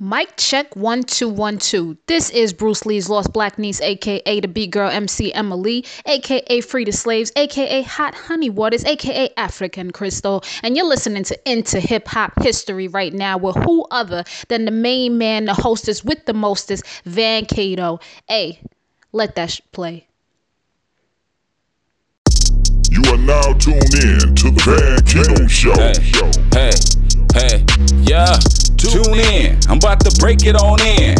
Mic check one two one two. This is Bruce Lee's lost black niece, aka the B girl MC Emily, aka Free the Slaves, aka Hot Honey Waters, aka African Crystal, and you're listening to Into Hip Hop History right now with who other than the main man, the hostess with the mostest, Van Cato. Hey, let that sh- play. You are now tuned in to the Van Keto Show. Hey, hey, hey, yeah. Tune in, I'm about to break it on in.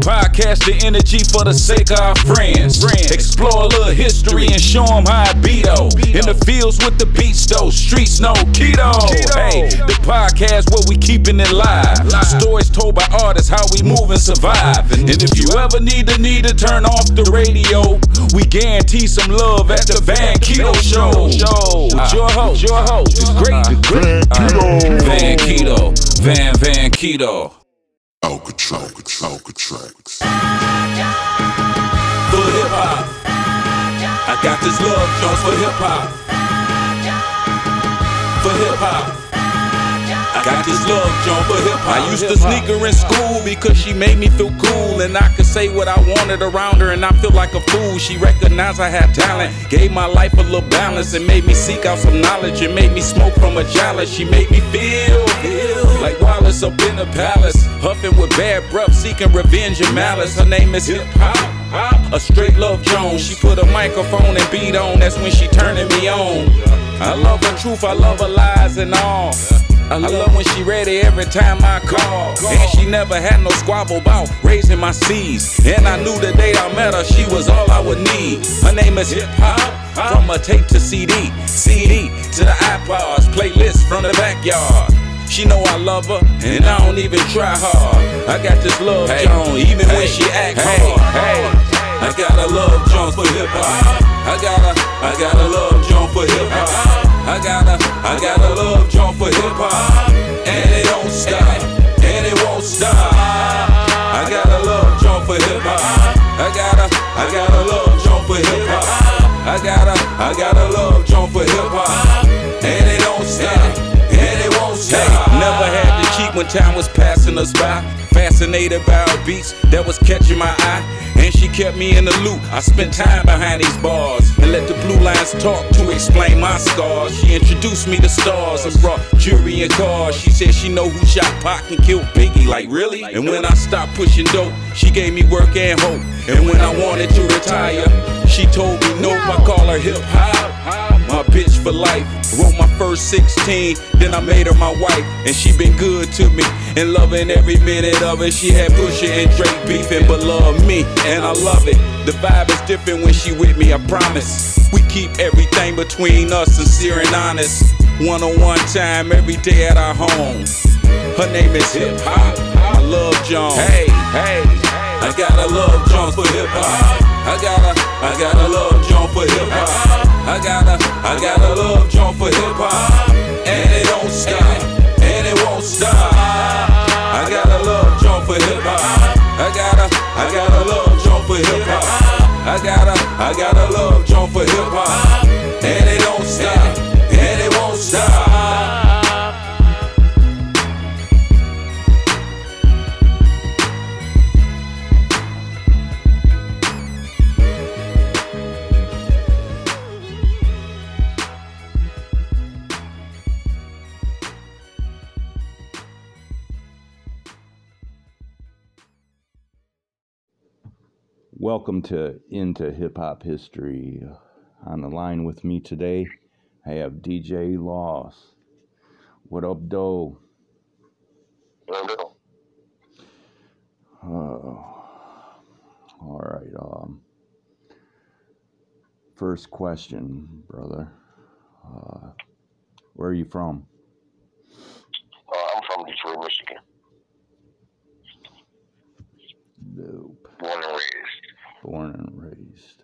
Podcast the energy for the sake of our friends. Explore a little history and show them how I beat oh. In the fields with the beats though, streets no keto. Hey, the podcast where we keeping it live. Stories told by artists how we move and survive. And if you ever need the need to turn off the radio, we guarantee some love at the Van Keto Show. With your host, your host, the great, the great Van Keto. Van Keto, Van Van Keto. Alcatraz, Alcatraz. For hip hop, I got this love joint for hip hop. For hip hop. I got this love joint for hip hop. I used to sneak her in school because she made me feel cool. And I could say what I wanted around her and I feel like a fool. She recognized I had talent, gave my life a little balance, and made me seek out some knowledge. And made me smoke from a chalice. She made me feel, feel like Wallace up in the palace. Huffing with bad breath, seeking revenge and malice. Her name is hip hop. A straight love Jones. She put a microphone and beat on. That's when she turning me on. I love her truth, I love her lies and all. I love when she ready every time I call. And she never had no squabble about raising my seeds. And I knew the day I met her, she was all I would need. Her name is Hip Hop, from a tape to CD, CD to the iPods, playlist from the backyard. She know I love her, and I don't even try hard. I got this love Joan, even when she act hard. Hey, I got a love Jones for hip hop. I got a, I got a love Jones for hip hop. I got a, I got a love Jones for hip hop, and it don't stop, and it won't stop. I got a love Jones for hip hop. I got a, I got a love Jones for hip hop. I got a, I got a love Jones for hip hop, and it don't stop, and it won't stop. When time was passing us by. Fascinated by her beats that was catching my eye. And she kept me in the loop. I spent time behind these bars and let the blue lines talk to explain my scars. She introduced me to stars and brought jewelry and cars. She said she know who shot Pac and killed Biggie. Like really? And when I stopped pushing dope, she gave me work and hope. And when I wanted to retire, she told me no. I call her hip hop. My bitch for life. Wrote my first 16, then I made her my wife. And she been good to me and loving every minute of it. She had Pusha and Drake beefing, but love me, and I love it. The vibe is different when she with me, I promise. We keep everything between us sincere and honest. One on one time every day at our home. Her name is Hip Hop. I love Jones. Hey, hey. I got a love Jones for hip hop. I got a, I got a love Jones for hip hop. I got a, I got a love Jones for hip hop, and it don't stop, and it won't stop. I got a love Jones for hip hop. I got a, I got a love Jones for hip hop. I got a, I got a love Jones for hip hop, Welcome to Into Hip Hop History. On the line with me today, I have DJ Los. What up, Doe? Oh, all right. Um, first question, brother. Uh, where are you from? Uh, I'm from Detroit, Michigan. Dope. Born and raised. Born and raised.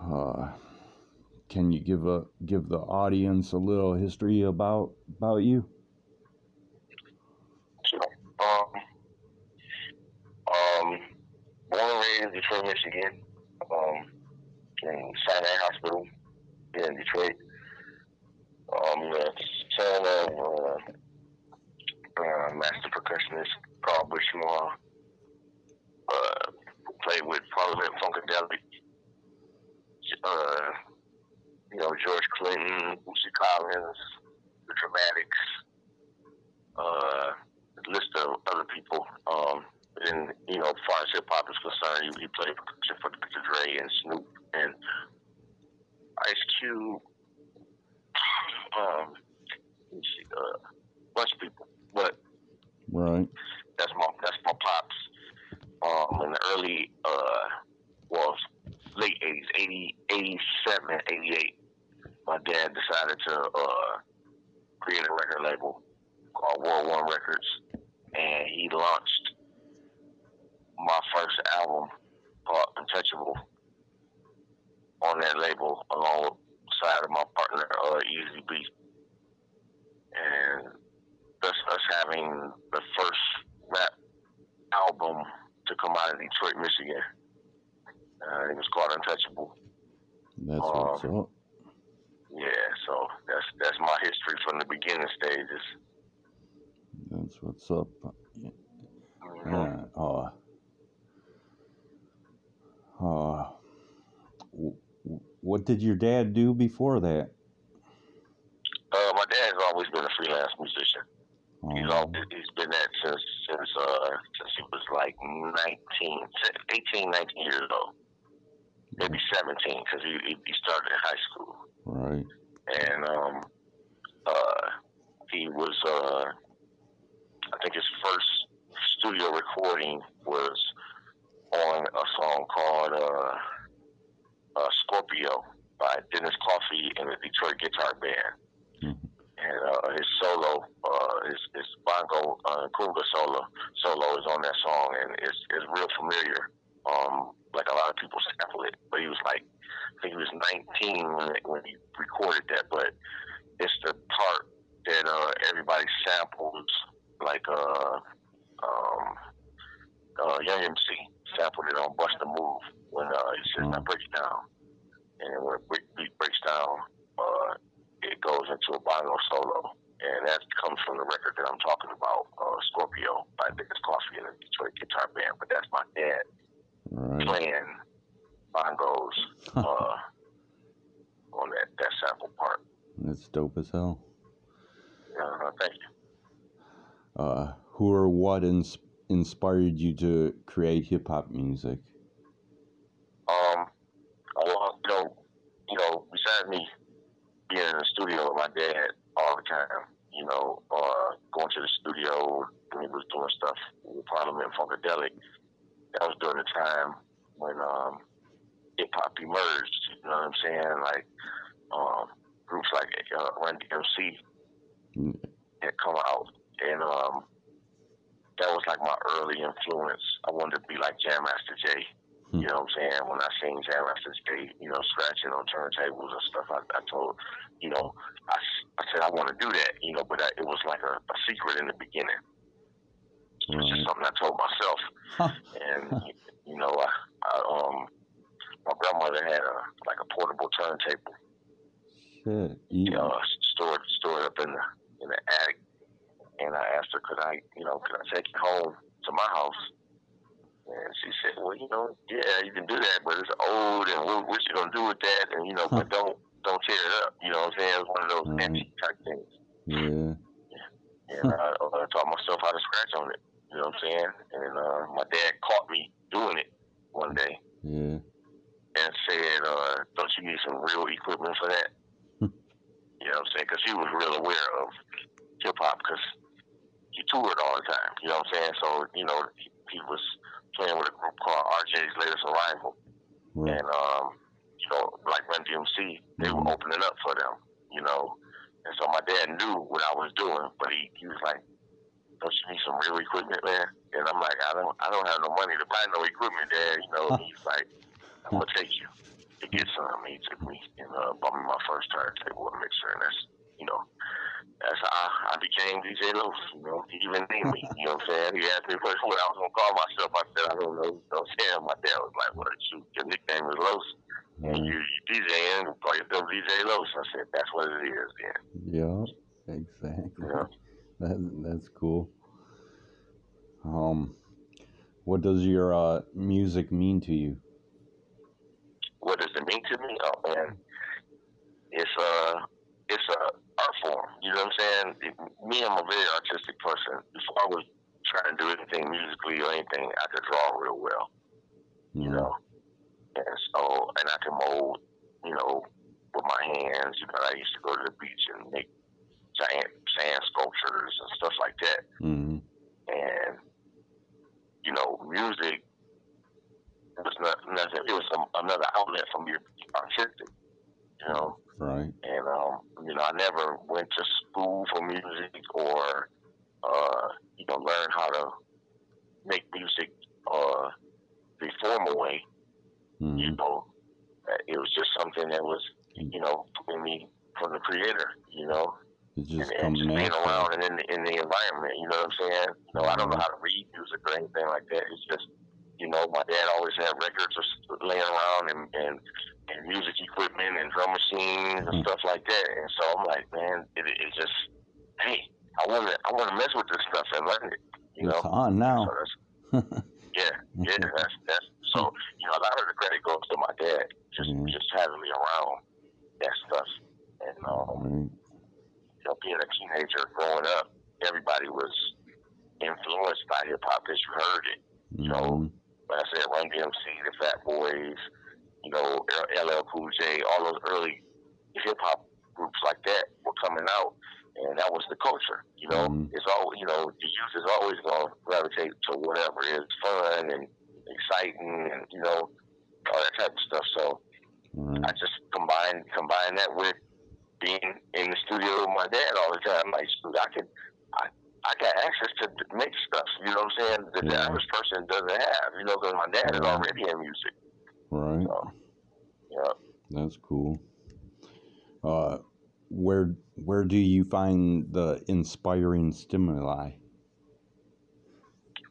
Uh, can you give a give the audience a little history about about you? Um, um, born and raised in Detroit, Michigan. Um, in Sinai Hospital here in Detroit. Um, the son of uh, uh, master percussionist Carl Butch Small. Uh, played with Parliament Funkadelic. Uh, you know, George Clinton, Bootsy Collins, the Dramatics, uh, list of other people. Um, and, you know, far as hip hop is concerned, he, played percussion for Dr. Dre and Snoop and Ice Cube. Um, see, uh, bunch of people. But Right. that's my that's my pops. Um, in the early, uh, well, late '80s, 80, 87, 88, my dad decided to uh, create a record label called World One Records, and he launched my first album called Untouchable on that label alongside of my partner uh, Easy B. And us, us having the first rap album to come out of Detroit, Michigan. Uh, it was called Untouchable. That's what's up. Yeah, so that's that's my history from the beginning stages. Up. Yeah. Uh, uh, what did your dad do before that? Uh, my dad's always been a freelance musician. He's Um, always he's been that since since uh since he was like 19, 18, 19 years old, maybe 17, because he he he started in high school. right. and um, uh, he was uh, I think his first studio recording was on a song called uh, uh, Scorpio by Dennis Coffey and the Detroit Guitar Band. Mhm. And uh, his solo, uh, his, his bongo uh, conga solo, solo is on that song, and it's, it's real familiar. Um, like a lot of people sample it, but he was like, I think he was 19 when, when he recorded that, but it's the part that uh, everybody samples, like uh, um, uh, Young MC sampled it on Bust a Move when uh, he says, "Now break it down," and when the break, beat breaks down, uh, it goes into a bongo solo, and that comes from the record that I'm talking about, uh, Scorpio by Dennis Coffey and the Detroit Guitar Band. But that's my dad Right. playing bongos uh, on that, that sample part. That's dope as hell. Uh, thank you. Uh, who or what ins- inspired you to create hip hop music? Um, well, you know, you know, besides me being in the studio with my dad all the time, you know, uh, going to the studio when he was doing stuff with Parliament Funkadelic, that was during the time when um, hip hop emerged. You know what I'm saying? Like um, groups like uh, Run DMC Mm. had come out, and um, that was like my early influence. I wanted to be like Jam Master Jay. You know what I'm saying? When I seen Jam Master Jay, you know, scratching on turntables and stuff, I, I told, you know, I, I said I want to do that, you know, but I, it was like a, a secret in the beginning. It was just something I told myself, and you know, I, I um, my grandmother had a like a portable turntable, Shit. you You, know, stored stored up in the in the attic, and I asked her, could I, you know, could I take it home to my house? And she said, well, you know, yeah, you can do that, but it's old, and what, what you gonna do with that? And you know, but don't don't tear it up. You know what I'm saying? It's one of those Right. antique type things. yeah. And I, I taught myself how to scratch on it. You know what I'm saying? And uh, my dad caught me doing it one day Yeah. and said, uh, "Don't you need some real equipment for that?" you know what I'm saying? Because he was real aware of hip hop because toured all the time. You know what I'm saying? So you know he, he was playing with a group called RJ's Latest Arrival, Right. and um, you know, like Run DMC, they were Mhm. opening up for them. You know, and so my dad knew what I was doing, but he, he was like, "Don't you need some real equipment, man?" And I'm like, "I don't, I don't have no money to buy no equipment, Dad." You know, and he's like, "I'm gonna take you to get some." He took me and uh, bought me my first turntable and mixer, and that's, you know, that's how I, I became DJ Los. You know, he even named me. You know what I'm saying? He asked me what, what I was gonna call myself. I said, "I don't know." You know what I'm saying? My dad was like, "What? Shoot, your nickname is Los." And you, you DJing, call yourself DJ Los. I said, that's what it is, then. Yeah. Exactly. Yeah. That, that's cool. Um, what does your uh, music mean to you? What does it mean to me? Oh man, it's a it's a art form. You know what I'm saying? It, me, I'm a very artistic person. Before I was trying to do anything musically or anything, I could draw real well. You know, and so and I can mold. You know, with my hands. You know, I used to go to the beach and make giant sand sculptures and stuff like that. hmm and you know, music was not nothing. It was some, another outlet from your artistic. You know, Right. and um, you know, I never went to school for music or uh, you know, learn how to make music uh, the formal way. hmm You know, Uh, it was just something that was you know in me from the creator. You know, It just and, and just being around and in the, in the environment. You know what I'm saying? You know, I don't know how to read music or anything like that. It's just, you know, my dad always had records laying around and, and music equipment and drum machines and Mhm. stuff like that. And so I'm like, man, it, it just, hey, I want to, I want to mess with this stuff and learn it. You It's know? on now. So that's, yeah, yeah, that's, that's, so, you know, a lot of the credit goes to my dad, just, Mhm. just having me around that stuff. And, um, Right. you know, being a teenager growing up, everybody was influenced by hip hop as you heard it. You know, like I said, Run DMC, the Fat Boys, you know, LL Cool J, all those early hip hop groups like that were coming out, and that was the culture. You know, Mhm. it's all you know, the youth is always going to gravitate to whatever is fun and exciting, and you know, all that type of stuff. So I just combine combine that with being in the studio with my dad all the time. Like, I could, I, I got access to make stuff. You know what I'm saying? That the average person doesn't have. You know, because my dad is already in music. Right. So, yeah. That's cool. Uh, where where do you find the inspiring stimuli?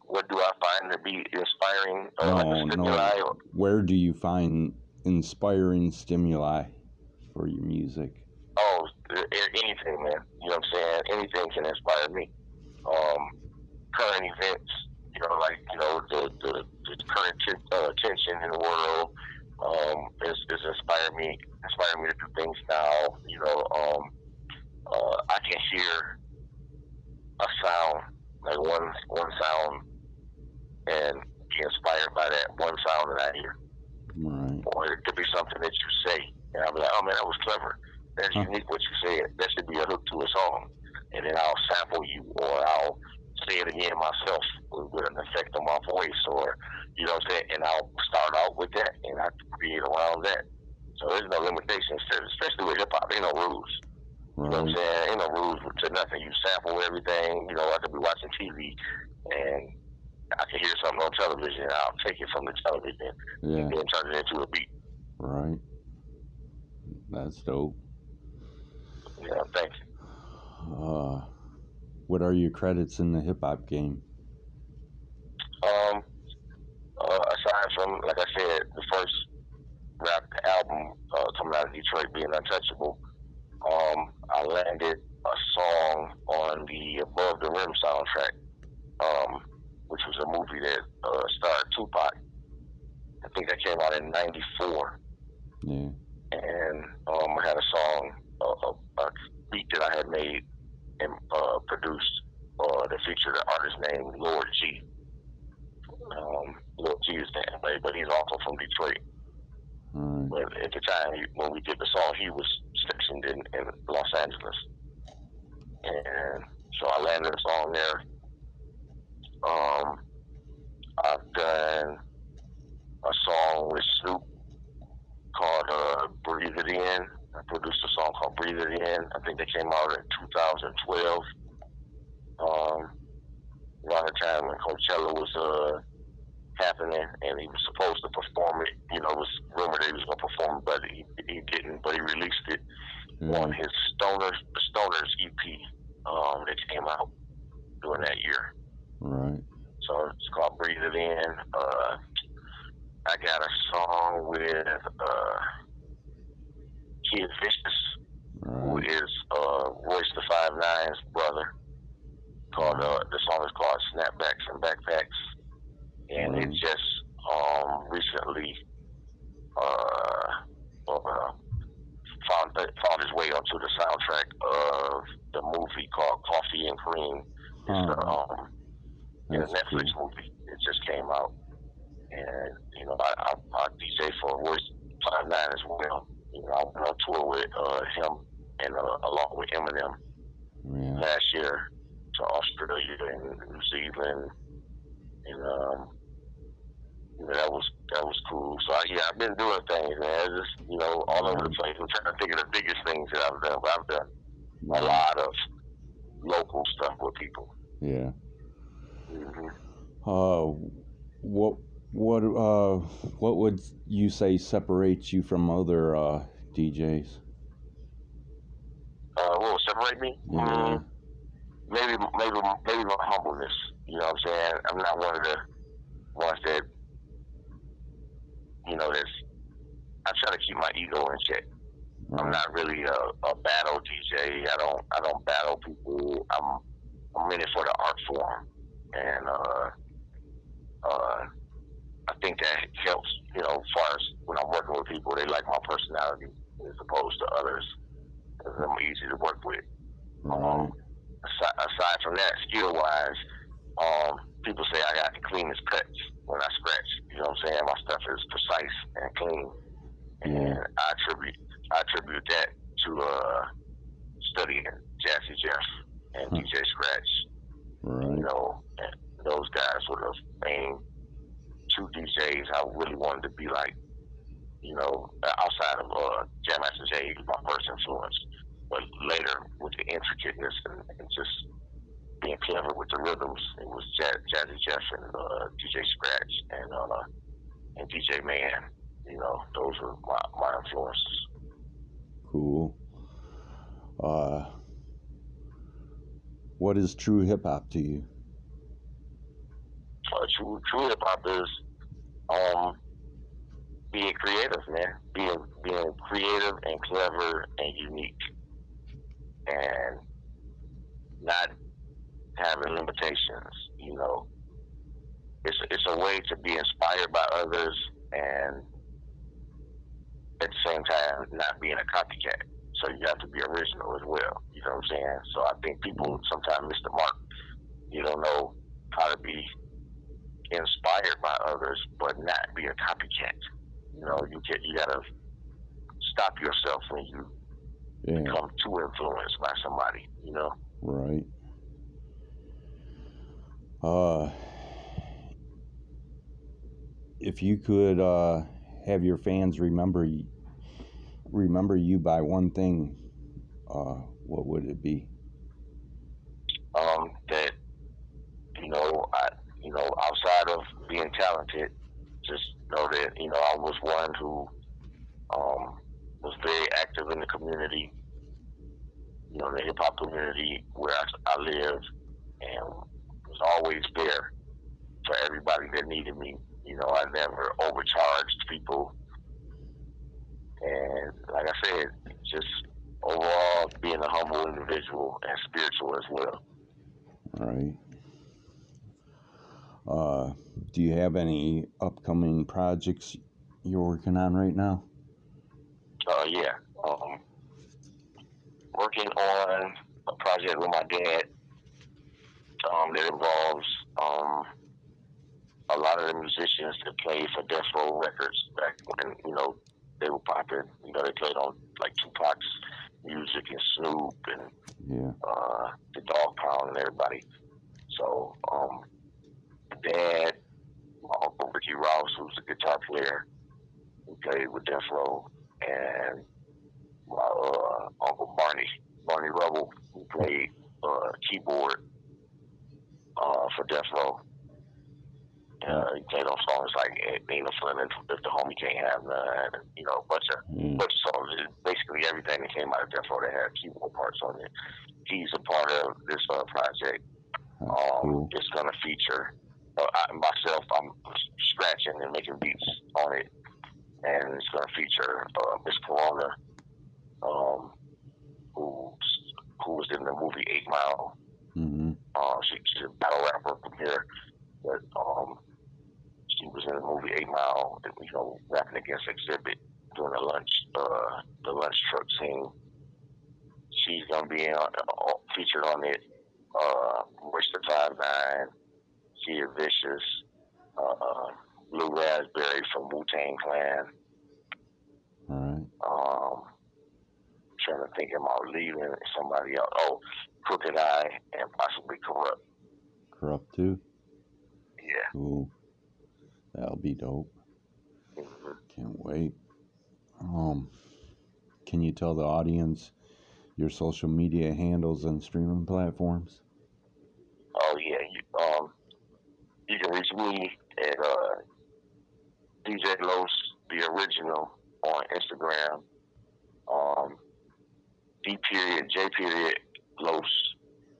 What do I find to be inspiring? Uh, No, like no. stimuli or- Where do you find inspiring stimuli for your music? Oh, anything, man. You know what I'm saying? Anything can inspire me. Um, current events, you know, like you know the the, the current t- uh, tension in the world, um, is, is inspiring me, inspiring me to do things now. You know, um, uh, I can hear a sound, like one one sound, and be inspired by that one sound that I hear Right. or it could be something that you say, and I'll be like, "Oh man, that was clever. That's Huh. unique what you said. That should be a hook to a song." And then I'll sample you, or I'll say it again myself with, with an effect on my voice, or you know what I'm saying. And I'll start out with that, and I create around that. So there's no limitations, especially with hip hop. Ain't no rules. You know what I'm saying? Ain't no rules to nothing. You sample everything. You know, I could be watching TV, and I can hear something on television. And I'll take it from the television Yeah. and then turn it into a beat. Right. That's dope. Yeah, know, thank you. Uh, what are your credits in the hip hop game? Um, uh, aside from, like I said, the first rap album uh, coming out of Detroit being Untouchable, um, I landed a song on the Above the Rim soundtrack, um, which was a movie that uh, starred Tupac. I think that came out in '94, Yeah. and um, I had a song, a, a, a beat that I had made and uh, produced uh, that featured an artist named Lord G. Um, Lord G is that way, but he's also from Detroit. Right. But at the time he, when we did the song, he was stationed in, in Los Angeles, and so I landed a song there. Um, I've done a song with Snoop called uh, "Breathe It In." I produced a song called "Breathe It In." I think that came out in 2012. Um, around the time when Coachella was uh, happening, and he was supposed to perform it. You know, it was rumored that he was going to perform it, but he, he didn't. But he released it Yeah. on his Stoners Stoners EP um, that came out during that year. Right. So it's called Breathe It In. Uh, I got a song with uh, Kid Vishis, who Right. is uh, Royce the Five Nine's brother. called uh, the song is called Snapbacks and Backpacks, and it just um, recently uh, uh, found found its way onto the soundtrack of the movie called Coffee and Kareem. It's the Uh-huh. um, it's a Netflix movie. It just came out, and you know I, I, I DJ for Royce Five Nine as well. You know I went on tour with uh, him and uh, along with Eminem Yeah. last year to Australia and New Zealand, and um, you know, that was that was cool. So I, yeah, I've been doing things, man. Just you know, all over the place. I'm trying to think of the biggest things that I've done. But I've done a lot of local stuff with people. Yeah. hmm Uh, what what uh what would you say separates you from other uh DJs? Uh, what will separate me? Yeah. Mm, maybe, maybe, maybe my humbleness. You know what I'm saying? I'm not one of the ones that, you know, that's. I try to keep my ego in check. I'm not really a, a battle DJ. I don't I don't battle people. I'm I'm in it for the art form, and uh, uh, I think that helps. You know, as far as when I'm working with people, they like my personality as opposed to others. 'Cause I'm easy to work with. Right. Aside, aside from that, skill wise, um, people say I got the cleanest cuts when I scratch. You know what I'm saying? My stuff is precise and clean, and I attribute I attribute that to uh, studying Jazzy Jeff and Hmm. DJ Scratch. Right. You know, and those guys were the main two DJs I really wanted to be like. You know, outside of uh, Jam Master Jay, was my first influence. But later, with the intricateness and, and just being clever with the rhythms, it was Jazz, Jazzy Jeff and uh, DJ Scratch and uh, and DJ Man. You know, those were my, my influences. Cool. Uh, what is true hip hop to you? Uh, true true hip hop is um being creative, man. Being being creative and clever and unique, and not having limitations. You know, it's it's a way to be inspired by others and at the same time not being a copycat. So you have to be original as well. You know what I'm saying? So I think people sometimes miss the mark. You don't know how to be inspired by others, but not be a copycat. You know, you get you gotta stop yourself when you Yeah. become too influenced by somebody. You know, Right. Uh, if you could uh, have your fans remember remember you by one thing, uh, what would it be? um, that you know, I know, outside of being talented, just know that you know I was one who um, was very active in the community. You know, the hip hop community where I, I lived, and was always there for everybody that needed me. You know, I never overcharged people, and like I said, just overall being a humble individual and spiritual as well. All right. Uh, do you have any upcoming projects you're working on right now? Uh, yeah. Um, working on a project with my dad um, that involves um, a lot of the musicians that played for Death Row Records back when, you know, they were popping. You know, they played on like Tupac's music and Snoop and Yeah. uh, the Dog Pound and everybody. So, um, dad, my uncle Ricky Rouse, who's a guitar player, who played with Death Row, and my uh, uncle Barney, Barney Rubble, who played uh, keyboard uh, for Death Row. Uh, he played on songs like Nina Flynn If the Homie Can't Have None, and, you know, a bunch of Mm. bunch of songs. Basically, everything that came out of Death Row that had keyboard parts on it. He's a part of this uh, project. Um, cool. It's going to feature uh, I, myself. I'm scratching and making beats on it, and it's going to feature uh, Miz Korona, um, who who was in the movie Eight Mile. hmm Um, Uh, she, she's a battle rapper from here, but um, she was in the movie Eight Mile, and, you know, rapping against Xzibit during the lunch, uh, the lunch truck scene. She's gonna be on, uh, featured on it. Uh, the Five Nine, Sia Vicious, uh, Blue Raspberry from Wu Tang Clan. All right. Um, trying to think about leaving somebody else. Oh, Crooked I and possibly Kurupt. Kurupt too. Yeah. Ooh, that'll be dope. Mhm. Can't wait. Um, can you tell the audience your social media handles and streaming platforms? Oh yeah. You, um, you can reach me at uh, DJ Los the original on Instagram. Um, D period J period Los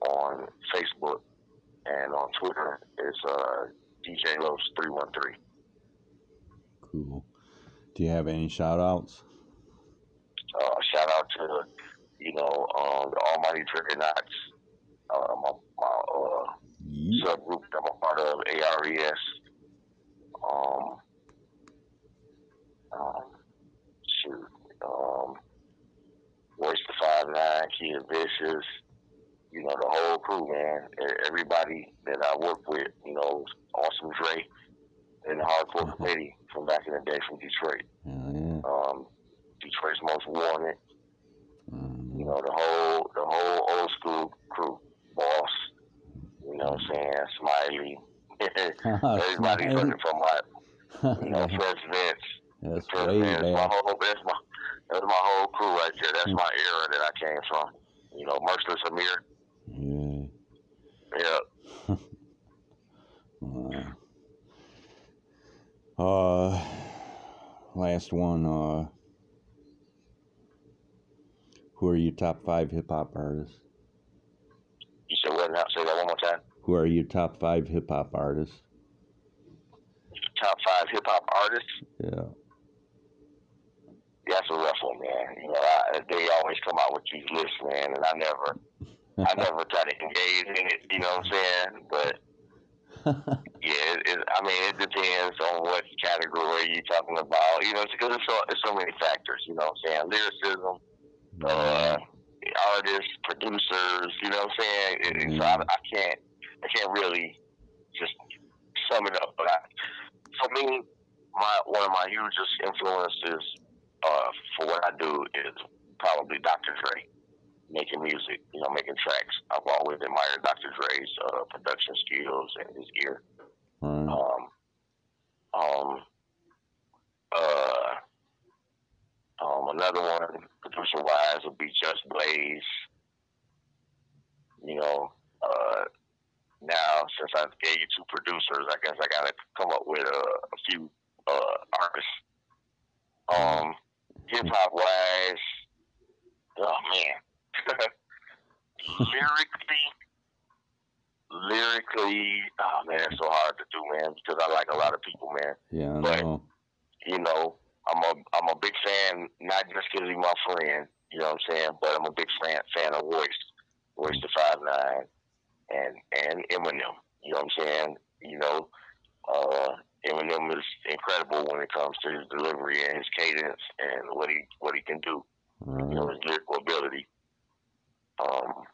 on Facebook and on Twitter is uh, DJ Los three one three. Cool. Do you have any shout outs? Uh, shout out to you know um, the Almighty Trigonauts, uh, my, my uh, Yeah. subgroup that I'm a part of, ARES. Um, um, shoot, um, Royce the Five Nine, Kid Vishis, you know, the whole crew, man. Everybody that I work with, you know, Awesome Dre and the Hardcore Committee from back in the day from Detroit. Yeah. Um, Detroit's Most Wanted, Um, you know, the whole the whole old school crew, boss, you know what I'm saying, Smiley. Everybody's Smiley. looking for my, you know, Fresh Vince. That's Fresh way Vince, my whole, that's my, that's my whole crew right there. That's my era that I came from. You know, Merciless Amir. Yeah. Yeah. Uh, uh, last one. Uh, who are your top five hip hop artists? You said what now? Say that one more time. Who are your top five hip hop artists? Top five hip hop artists. Yeah. That's a rough one, man. You know, I, they always come out with these lists, man, and I never, I never try to engage in it. You know what I'm saying? But Yeah, it, it, I mean, it depends on what category you're talking about. You know, because it's so, it's so many factors. You know what I'm saying? Lyricism, uh, artists, producers. You know what I'm saying? And, and so I, I can't, I can't really just sum it up. But I, for me, my one of my hugest influences uh, for what I do is probably Dr. Dre making music, you know, making tracks. I've always admired Dr. Dre's uh, production skills and his ear. Right. Um, um, uh, um, another one, producer wise, would be Just Blaze. You know, uh, now since I gave you two producers, I guess I got to come up with a, a few uh, artists. Um, hip hop wise, oh man, lyrically, lyrically, oh man, it's so hard to do, man, because I like a lot of people, man. yeah, I but- know. You know, I'm a I'm a big fan, not just because he's my friend, you know what I'm saying, but I'm a big fan fan of Royce, Royce the Five Nine, and and Eminem. You know what I'm saying? You know, uh, Eminem is incredible when it comes to his delivery and his cadence and what he what he can do you know, his lyrical ability. Um,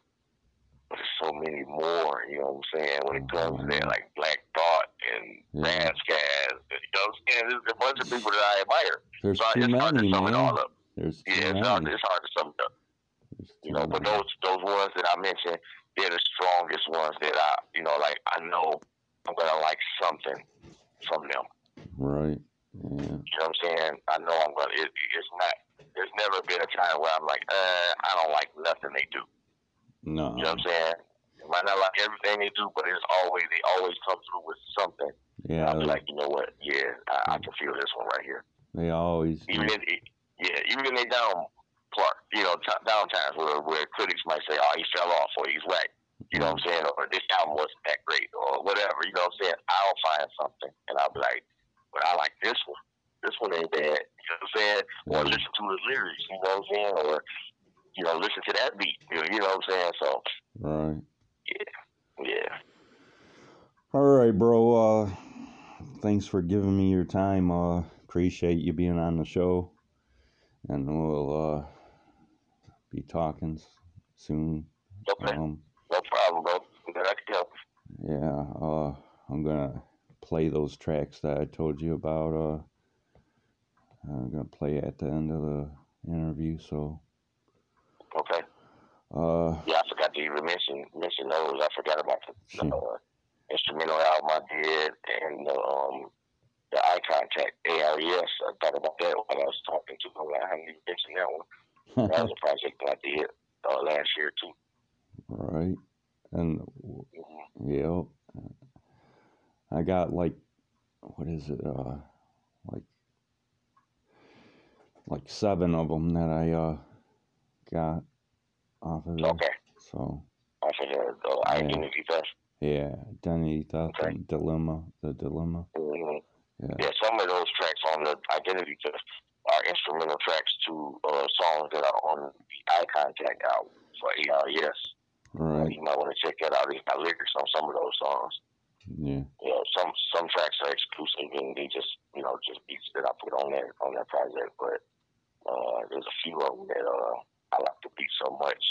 but there's so many more, you know what I'm saying, when it comes to that, like Black Thought and Yeah. Ras Kass, you know what I'm saying? There's a bunch of people that I admire. There's So too many, to sum all man. up. There's Yeah, it's hard, it's hard to sum it up. You know, but those those ones that I mentioned, they're the strongest ones that I, you know, like I know I'm gonna like something from them. Right. Yeah. You know what I'm saying? I know I'm gonna. It, it's not. There's never been a time where I'm like, uh, I don't like nothing they do. No. You know what I'm saying? I might not like everything they do, but it's always they always come through with something. Yeah. I'll be like, you know what? Yeah, I, I can feel this one right here. They always. Even it, yeah, even in they down part, you know, t- down times where where critics might say, oh, he fell off or he's whack. You know what I'm saying? Or this album wasn't that great or whatever. You know what I'm saying? I'll find something and I'll be like, but I like this one. This one ain't bad. You know what I'm saying? Or listen to his lyrics. You know what I'm saying? Or you know, listen to that beat. You know, you know what I'm saying? So Right. Yeah. All right, bro. Uh, thanks for giving me your time. Uh, appreciate you being on the show, and we'll uh, be talking soon. Okay. Um, No problem, bro. I'm glad I could help. yeah, uh, I'm gonna play those tracks that I told you about. Uh, I'm gonna play at the end of the interview. So, Okay. uh, Yeah, I forgot to even mention mention those. I forgot about the, the uh, instrumental album I did and the um the eye contact ARES. I thought about that while I was talking to them. I haven't even mentioned that one. That was a project that I did uh, last year too. right, and Mhm. yeah, I got like, what is it? Uh, like, like seven of them that I uh got off of there. Okay. So of the, the Yeah. identity theft. yeah, identity theft Okay. and dilemma, the dilemma. hmm Yeah. Yeah, some of those tracks on the identity theft are instrumental tracks to uh, songs that are on the eye contact album for ARES. Right. You might want to check that out. It's got lyrics on some of those songs. Yeah. know, some some tracks are exclusive and they just you know just beats that I put on that on that project. But uh, there's a few of them that uh, I like the beat so much.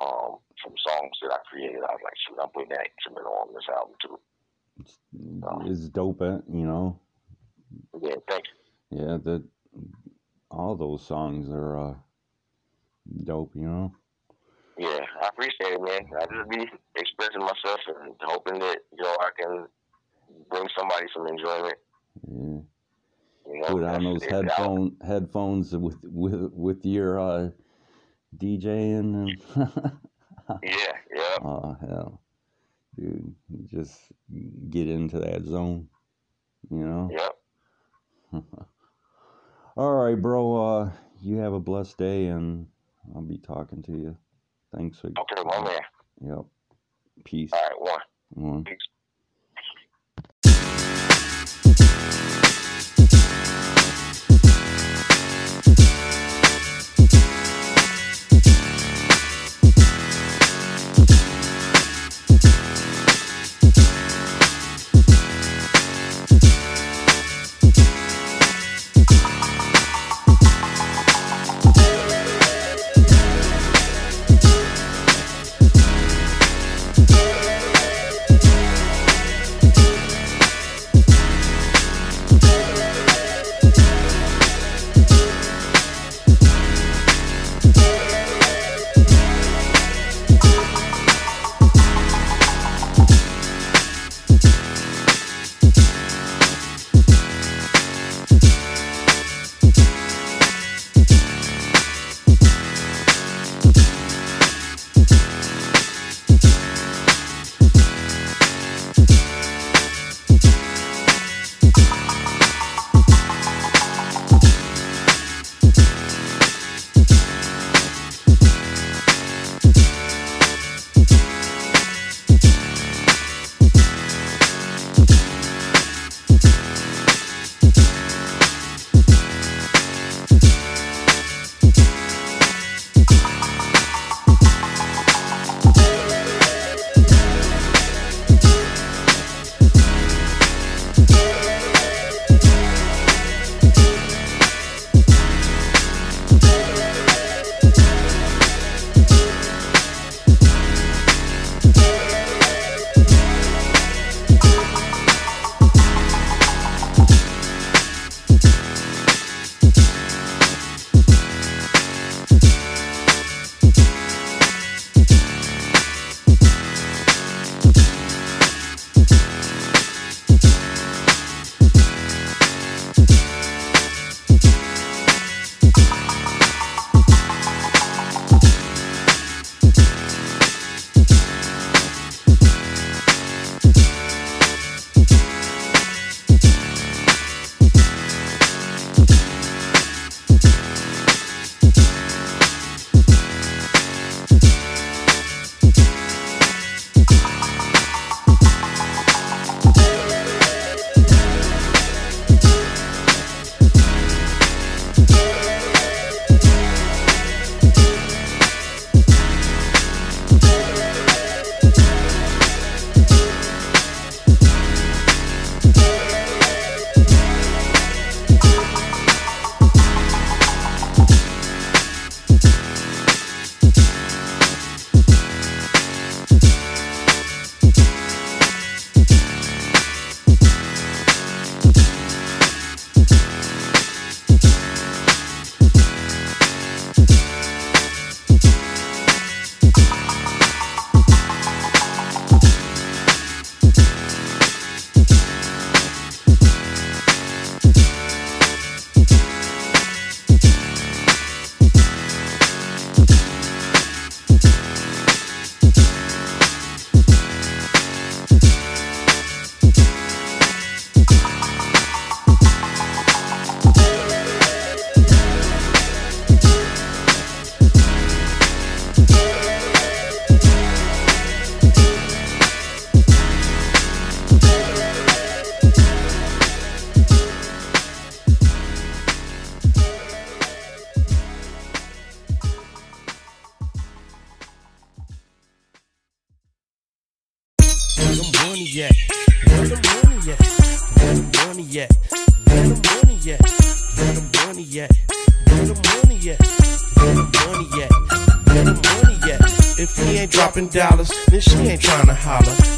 Um, from songs that I created, I was like, shoot, I'm putting that instrumental on this album too. It's dope, eh, you know. Yeah, thank you. Yeah, that all those songs are uh, dope, you know. Yeah, I appreciate it, man. I just be expressing myself and hoping that you know I can bring somebody some enjoyment. Yeah. You know, Put on those headphone headphones with with with your uh, DJing and Yeah, yeah, oh hell, dude, you just get into that zone, you know. yeah. All right, bro. Uh, you have a blessed day, and I'll be talking to you. Thanks for. Okay, my man. Yep. Peace. All right, one. One. Peace.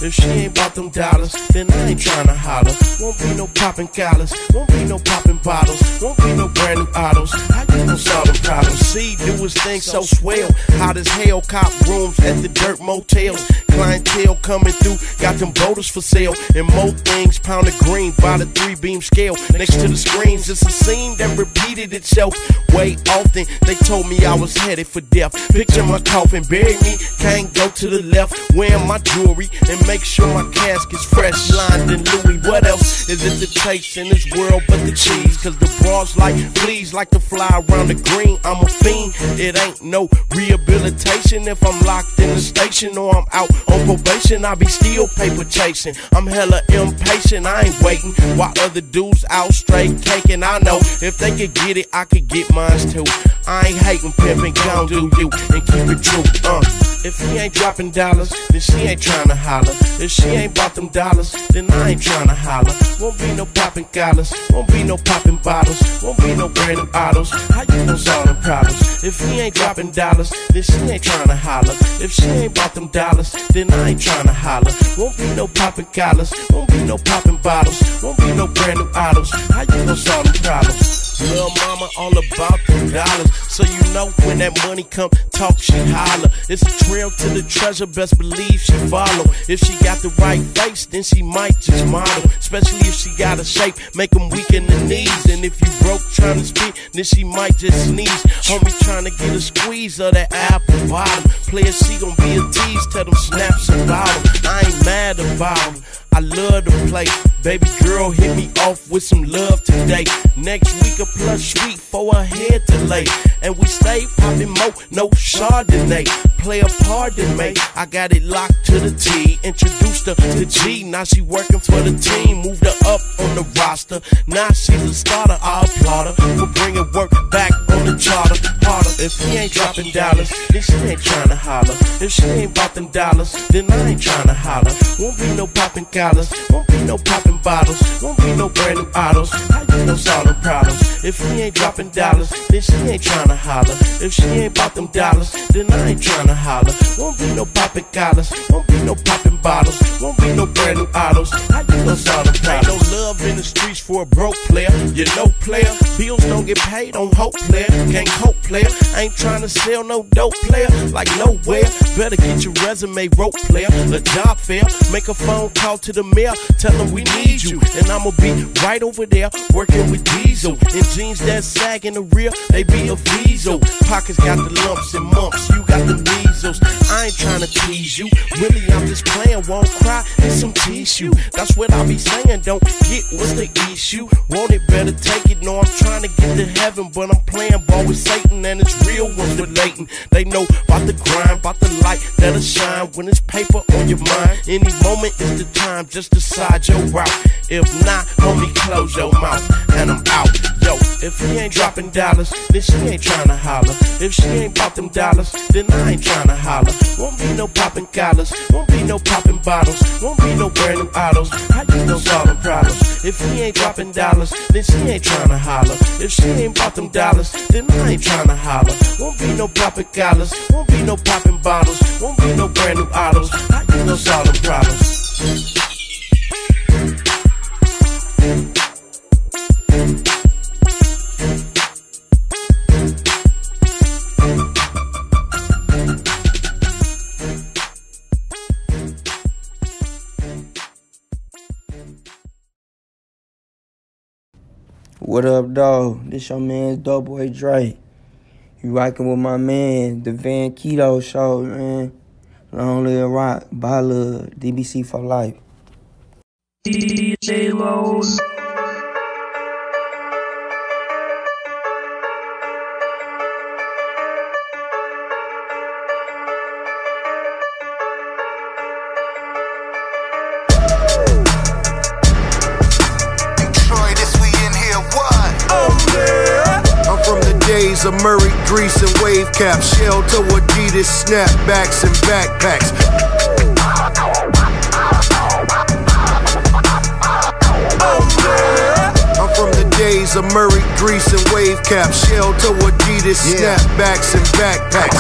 If she ain't bought them dollars, then I ain't tryna holler. Won't be no popping collars, won't be no popping bottles, won't be no brand new autos. How you gon' solve them problems? See, do his thing so swell. Hot as hell, cop rooms at the dirt motels. Clientele coming through, got them boaters for sale. And more things, pound of green by the three beam scale. Next to the screens, it's a scene that repeated itself way often. They told me I was headed for death. Picture my coffin, bury me, can't go to the left. Wearing my jewelry and make sure my casket's fresh, lined in Louis. What else is it to taste in this world but the cheese? Cause the bras like fleas like to fly around the green. I'm a fiend, it ain't no rehabilitation if I'm locked in the station or I'm out on probation. I be still paper chasing. I'm hella impatient, I ain't waiting while other dudes out straight taking. I know if they could get it, I could get mine too. I ain't hating, pimping, gon' do you and keep it true. Uh. If he ain't dropping dollars, then she ain't tryna holler. If she ain't bought them dollars, then I ain't tryna holler. Won't be no popping collars, won't be no popping bottles, won't be no brand new autos. How you gon' solve them problems? If he ain't dropping dollars, then she ain't tryna holler. If she ain't bought them dollars, then I ain't tryna holler. Won't be no popping collars, won't be no popping bottles, won't be no brand new autos. How you gon' solve them problems? Little mama all about the dollars. So you know when that money come, talk, she holler. It's a trail to the treasure, best believe she follow. If she got the right face, then she might just model. Especially if she got a shape, make them weak in the knees. And if you broke trying to speak, then she might just sneeze. Homie trying to get a squeeze of that apple bottom. Player, she gon' be a tease, tell them snaps about them. I ain't mad about them. I love to play. Baby girl, hit me off with some love today. Next week, a plus week for her head to lay. And we stay popping mo, no Chardonnay. Play a part in me. I got it locked to the T. Introduced her to G. Now she working for the team. Moved her up on the roster. Now she's a starter. I applaud her for bringing work back on the charter. Harder. If he ain't dropping dollars, then she ain't tryna holler. If she ain't them dollars, then I ain't tryna holler. Won't be no popping collars. Won't be no popping bottles. Won't be no brand new autos. How you solve them problems? If he ain't dropping dollars, then she ain't tryna holler. If she ain't bought them dollars, then I ain't tryna holler. Won't be no popping collars. Won't be no popping bottles. Won't be no brand new autos. How you gon' solve them problems? No love in the streets for a broke player. You know player. Bills don't get paid on hope player. Can't cope player. Ain't tryna sell no dope player. Like nowhere. Better get your resume rope player. A job fair. Make a phone call to the mayor. Tell them we need you. And I'ma be right over there working with Diesel. In jeans that sag in the rear. They be a Diesel. Pockets got the lumps and mumps. You got the measles. I ain't tryna tease you. Really, I'm just playing. Won't cry. It's some tissue. That's what I be saying. Don't get what's the issue. Want it, better take it. No, I'm trying to get to heaven, but I'm playing ball with Satan and it's real ones relating. They know about the grind, about the light that'll shine when it's paper on your mind. Any moment is the time. Just decide your route. If not, homie, close your mouth and I'm out. Yo, if he ain't dropping dollars, then she ain't tryna holler. If she ain't bought them dollars, then I ain't tryna holler. Won't be no popping collars, won't be no popping bottles, won't be no brand new autos. How you gon' solve them problems? If he ain't dropping dollars, then she ain't tryna holler. If she ain't bought them dollars, then I ain't tryna holler. Won't be no popping collars, won't be no popping bottles, won't be no brand new autos. How you gon' solve them problems? What up, dog? This your man's Doughboy Dre. You rocking with my man, the Van Keto Show, man. Long live rock, by love, DBC for life. DJ Los. Murray grease and wave cap, shell toe Adidas snapbacks and backpacks. I'm from the days of Murray grease and wave cap, shell toe Adidas yeah. snapbacks and backpacks.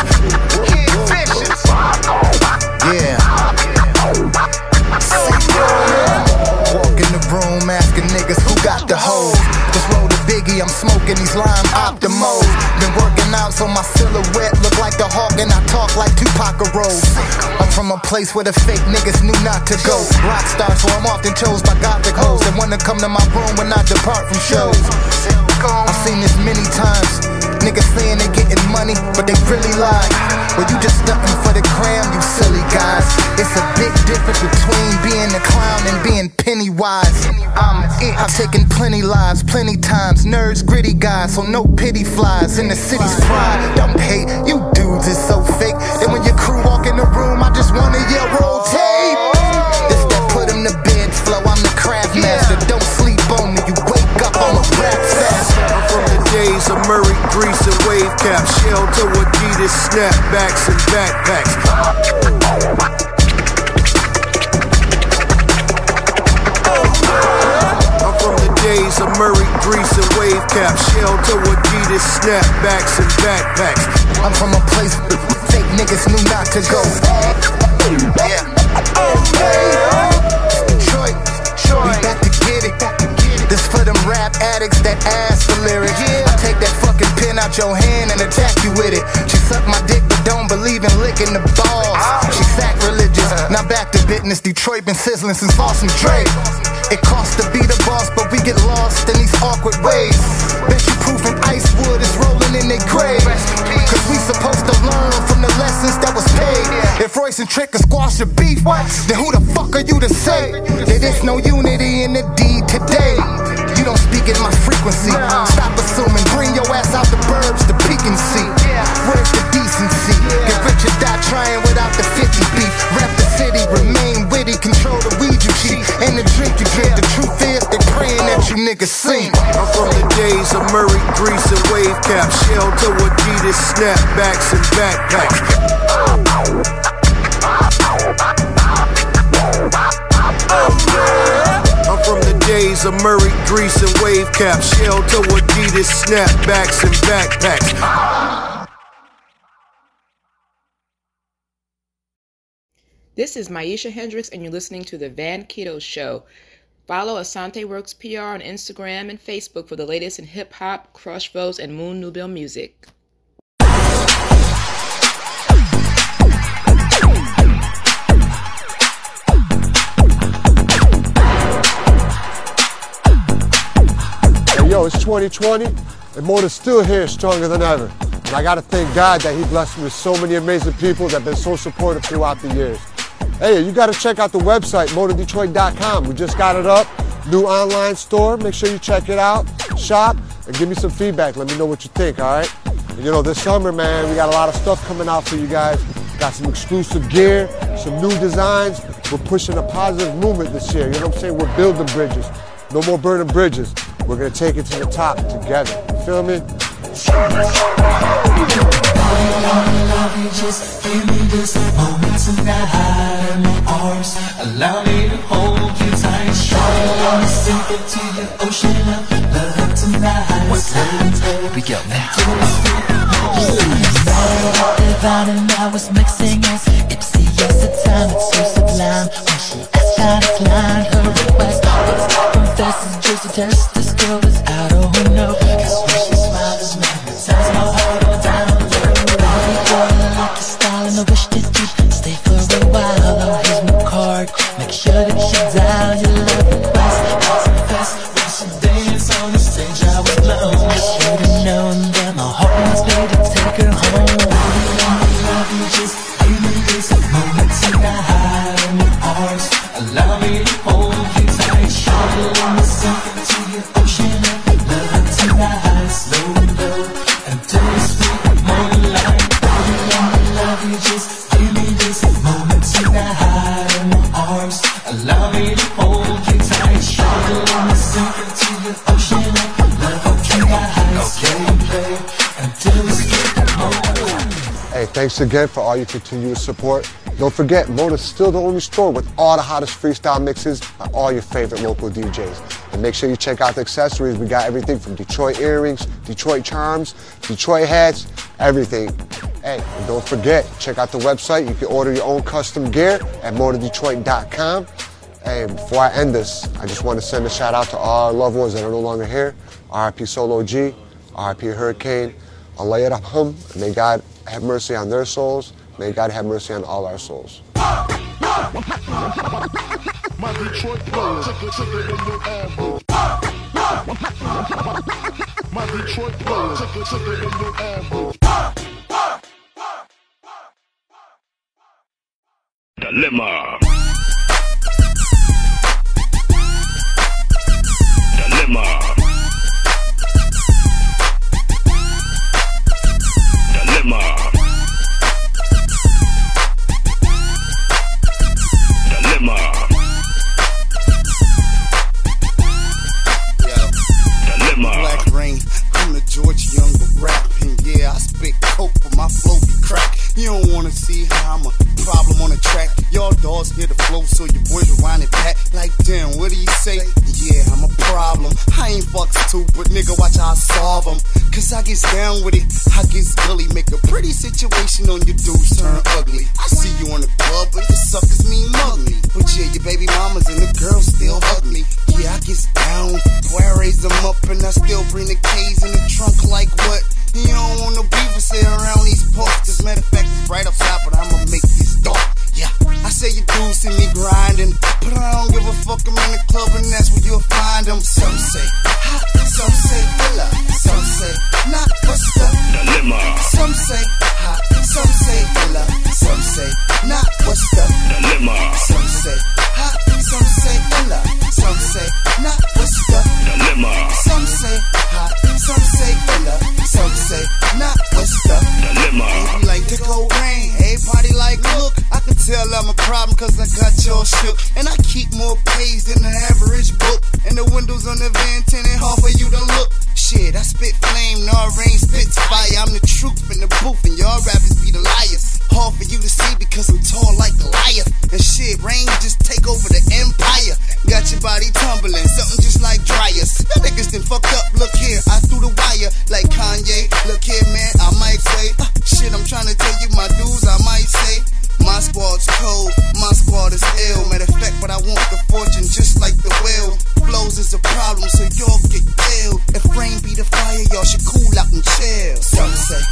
Yeah. Walk in the room asking niggas who got the hoes. Just roll the biggie, I'm smoking these lime uh, optimal. So my silhouette look like the hawk and I talk like Tupac a rose. I'm from a place where the fake niggas knew not to go. Rock stars, so I'm often chose by gothic hoes that wanna come to my room when I depart from shows. I've seen this many times. Niggas saying they getting money, but they really lie. Well, you just stunting for the gram, you silly guys. It's a big difference between being a clown and being Pennywise. I'm it. I've taken plenty lives, plenty times. Nerds, gritty guys, so no pity flies in the city's pride. Don't hate, you dudes is so fake. Then when your crew walk in the room, I just wanna yell roll tape. This that put 'em to bed flow. I'm the craft master. Don't sleep on me. You wake up on a rap fast. I'm from the days of Murray, Grease, and wave cap. Shell toe Adidas, snapbacks, and backpacks. Days of Murray, Grease, and wave cap. Shell toe Adidas, snapbacks, and backpacks. I'm from a place where fake niggas knew not to go. Yeah. Oh, Detroit, we back to get it. This for them rap addicts that ask for lyrics. I take that fucking pen out your hand and attack you with it. She suck my dick don't believe in licking the balls. She sacrilegious. Now back to business. Detroit been sizzling since Austin Dre. It costs to be the boss, but we get lost in these awkward ways. Bet you proof and Icewood is rolling in their grave. Cause we supposed to learn from the lessons that was paid. If Royce and Trick can squash your beef, then who the fuck are you to say that there's no unity in the deed today? You don't speak in my frequency. Stop assuming. Murray, Grease, and wave cap. Shell toe Adidas, snapbacks, and backpacks. I'm from the days of Murray, Grease, and wave cap. Shell toe Adidas, snapbacks, and backpacks. This is Maisha Hendricks, and you're listening to The Van Keto Show. Follow Asante Works PR on Instagram and Facebook for the latest in hip hop, crush votes, and Moon Nubile music. Yo, it's 2020, and Motor's still here stronger than ever. And I gotta thank God that He blessed me with so many amazing people that have been so supportive throughout the years. Hey, you gotta check out the website, motordetroit.com. We just got it up, new online store. Make sure you check it out, shop, and give me some feedback. Let me know what you think, all right? And you know, this summer, man, we got a lot of stuff coming out for you guys. Got some exclusive gear, some new designs. We're pushing a positive movement this year. You know what I'm saying? We're building bridges. No more burning bridges. We're gonna take it to the top together. You feel me? Just give me this moment tonight in my arms. Allow me to hold you tight. Shawty, let me sink into your ocean of love tonight. We go now. Mixing us. Ipsy, yes, the time it's so sublime. When she to climb her request, confesses just a test. Again for all your continuous support. Don't forget, Motor's still the only store with all the hottest freestyle mixes by all your favorite local DJs. And make sure you check out the accessories. We got everything from Detroit earrings, Detroit charms, Detroit hats, everything. Hey, and don't forget, check out the website. You can order your own custom gear at motordetroit.com. Hey, before I end this, I just want to send a shout out to all our loved ones that are no longer here. RIP Solo G, RIP Hurricane, Allah yarham. May God have mercy on their souls. May God have mercy on all our souls. My Detroit in your ambush. My Detroit in your ambush. Dilemma. I'm the truth in the booth, and y'all rappers be the liars. Hard for you to see because I'm tall like Goliath. And shit, rain just take over the empire. Got your body tumbling, something just like dryers. Y'all niggas done fucked up, look here, I threw the wire like Kanye. Look here, man, I might say, uh, shit, I'm trying to tell you my dues, I might say. My squad's cold, my squad is ill. Matter of fact, but I want the fortune just like the whale. Flows is a problem, so y'all get ill. If rain be the fire, y'all should cool out and chill. Some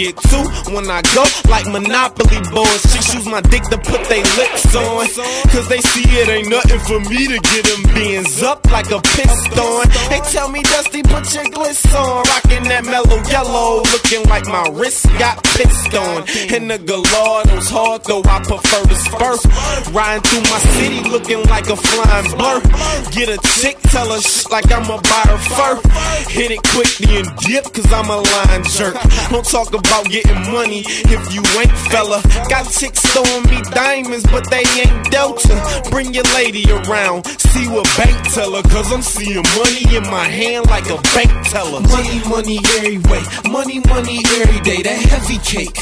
get two when I go like Monopoly boys. Chicks use my dick to put they lips on. Cause they see it ain't nothing for me to get them beans up like a piston. They tell me, Dusty, put your glitz on. Rocking that mellow yellow, looking like my wrist got pissed on. And the Gallardo's hard, though I prefer the Spurs. Riding through my city looking like a flying blur. Get a chick, tell her shh like I'm a buy her fur. Hit it quickly and dip, cause I'm a line jerk. Don't talk about getting money if you ain't fella. Got chicks throwing me diamonds, but they ain't Delta. Bring your lady around, see what bank teller, cause I'm seeing money in my hand like a bank teller. Money, money every way, money, money every day, that heavy cake.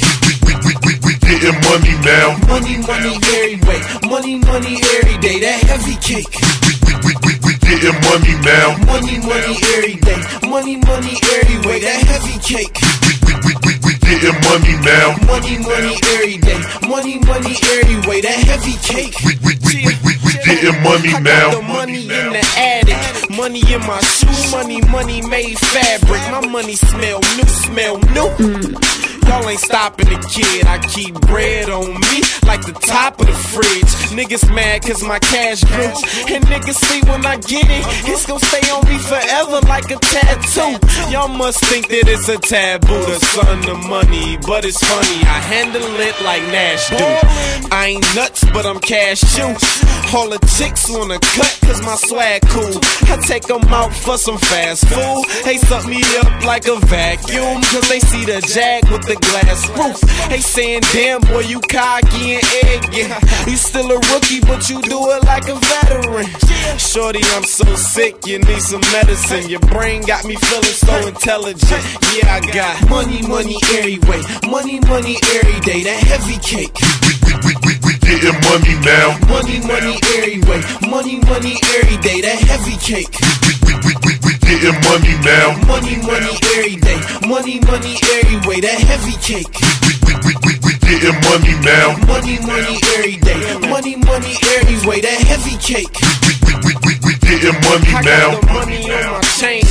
We getting money now. Money, money every way, money, money every day, that heavy cake. We we, we, we, getting money now. Money, money every day, money, money every way, that heavy cake. We, we, we, We getting money now. Money, money every day, money, money every way, that heavy cake. We we, we, we, we, we getting money now. I now. got the money in the attic, money in my shoe, money, money made fabric. My money smell new, smell new. Mm. Y'all ain't stopping the kid. I keep bread on me like the top of the fridge. Niggas mad cause my cash grew. And niggas see when I get it, it's gonna stay on me forever like a tattoo. Y'all must think that it's a taboo to son the money, but it's funny. I handle it like Nash do. I ain't nuts, but I'm cash too. All the chicks wanna cut cause my swag cool. I take them out for some fast food. They suck me up like a vacuum cause they see the jag with the glass roof. They saying, damn boy, you cocky and eggy. You still a rookie, but you do it like a veteran. Shorty, I'm so sick, you need some medicine. Your brain got me feeling so intelligent. Yeah, I got money, money every way. Money, money every day. That heavy cake. We getting money now. Money, money every way. Money, money every day. That heavy cake. We, we, we, we, We getting money now. Money, money every day. Money, money every way. That heavy cake. We we, we, we, we getting money now. Money, money every day. Money, money every way. That heavy cake. We we, we, we, we getting money now. money on my chain,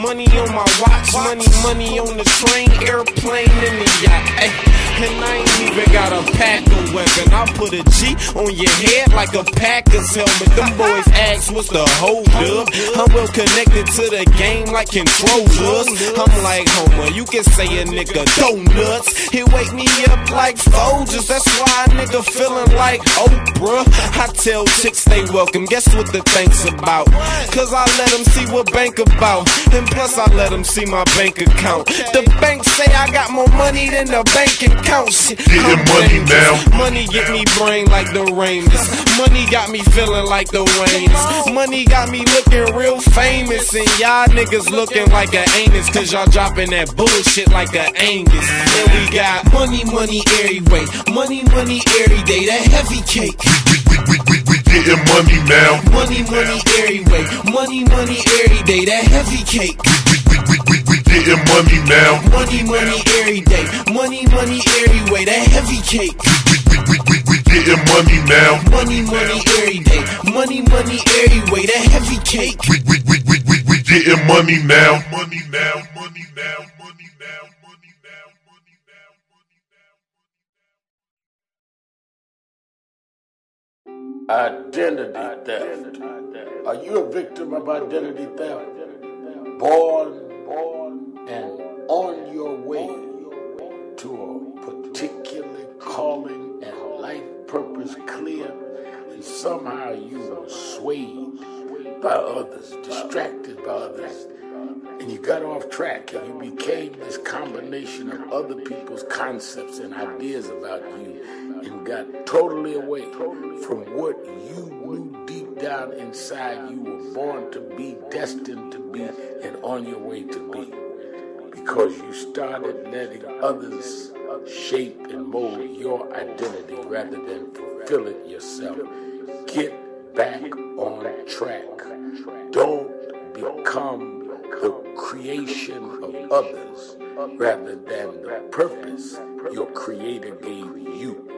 money on my watch, money, money on the train, airplane, in the yacht. Ay. And I ain't even got a packer weapon. I put a G on your head like a Packers helmet. Them boys ask what's the hold up. I'm well connected to the game like controllers. I'm like Homer, you can say a nigga donuts. He wake me up like Folgers. That's why a nigga feeling like Oprah. I tell chicks they welcome. Guess what the thanks about? Cause I let them see what bank about. And plus I let them see my bank account. The bank say I got more money than the bank account. Shit, Getting money now. Money get me brain like the Rangers. Money got me feeling like the Waynes. Money got me looking real famous. And y'all niggas looking like a anus. Cause y'all dropping that bullshit like a Angus. And we got money, money every way. Money, money every day. That heavy cake. We getting money now. Money, money every way. Money, money every day. That heavy cake. We getting money now. Money, money every day. Money, money every way. That heavy cake. We we, we, we, we, getting money now. Money, money every day. Money, money every way. That heavy cake. We getting money now. Money now. Money now. Money now. Money now. Money now. Money now, money now. Identity theft. Are you a victim of identity theft? Born, and on your way to a particular calling and life purpose clear, and somehow you were swayed by others, distracted by others, and you got off track and you became this combination of other people's concepts and ideas about you and got totally away from what you knew deep down inside you were born to be, destined to be, and on your way to be. Because you started letting others shape and mold your identity rather than fulfill it yourself. Get back on track. Don't become the creation of others rather than the purpose your Creator gave you.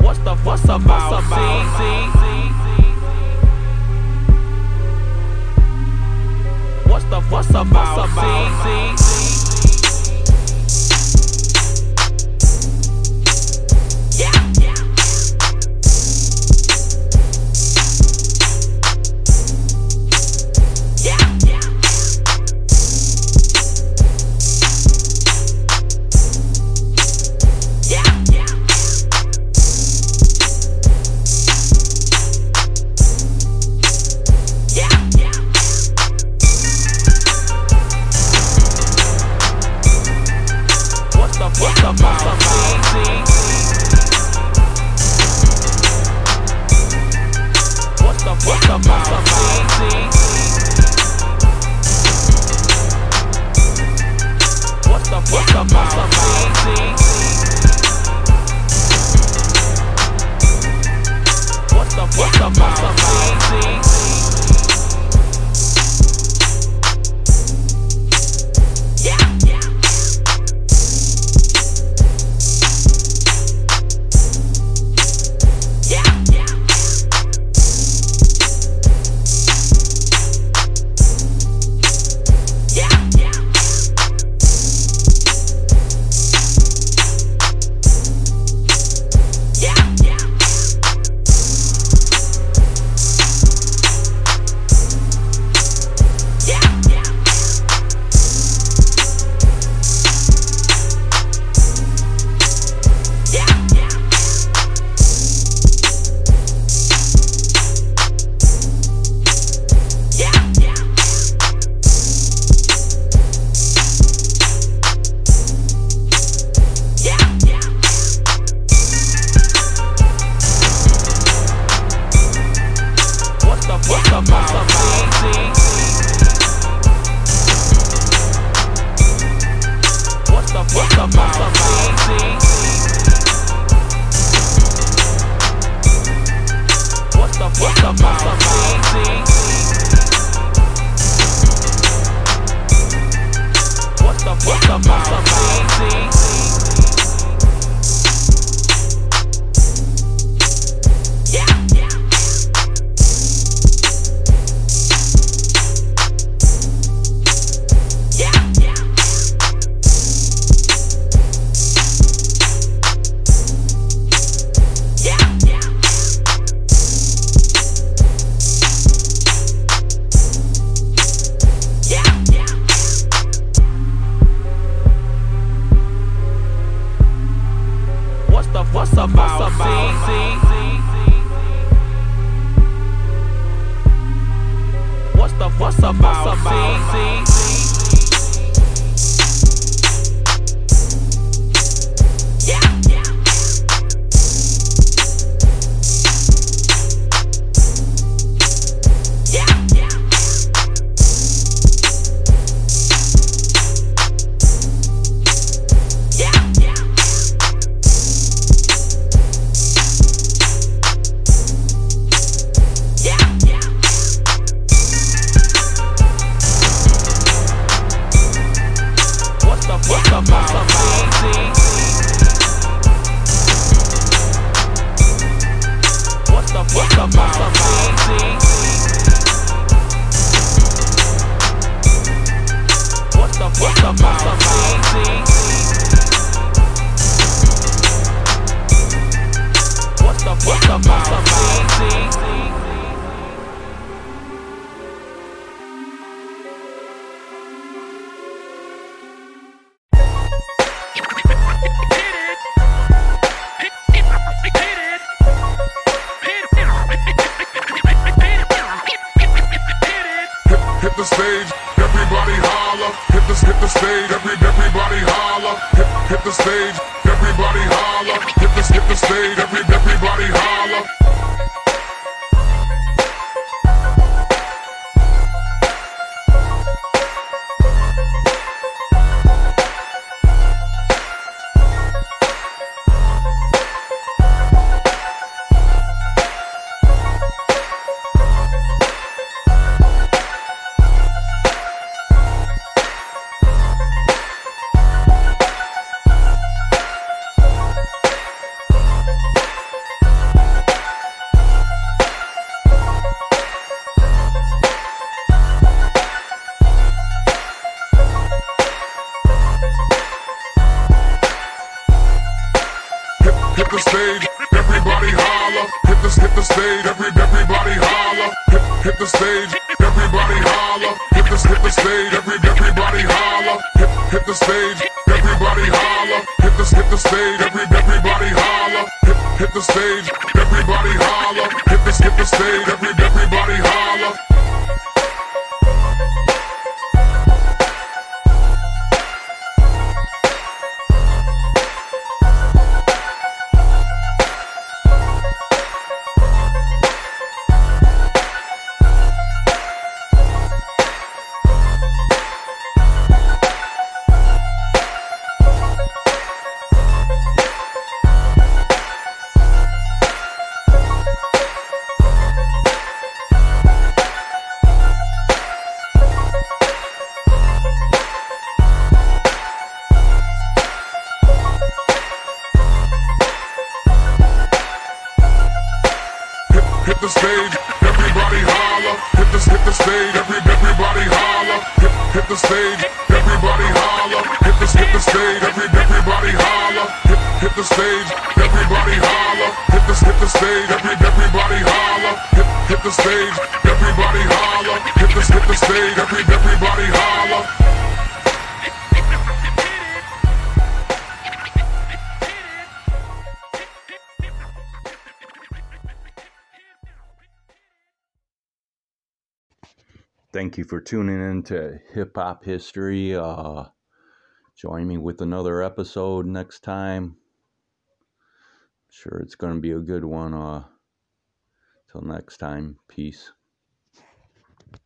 What's the fuss about? What's about? See, see. What's the fuss? What's about? See, see. Stage, every everybody holla. Hit, hit the stage, everybody holla. Hit the hit the stage, every everybody holla. Hit, hit the stage, everybody holla. Hit the hit the stage, every everybody holla. Hit, hit the stage, everybody holla. Hit the hit the stage, every everybody holla. For tuning in to Hip Hop History. Uh, join me with another episode next time. Sure, it's going to be a good one. Uh, till next time, peace.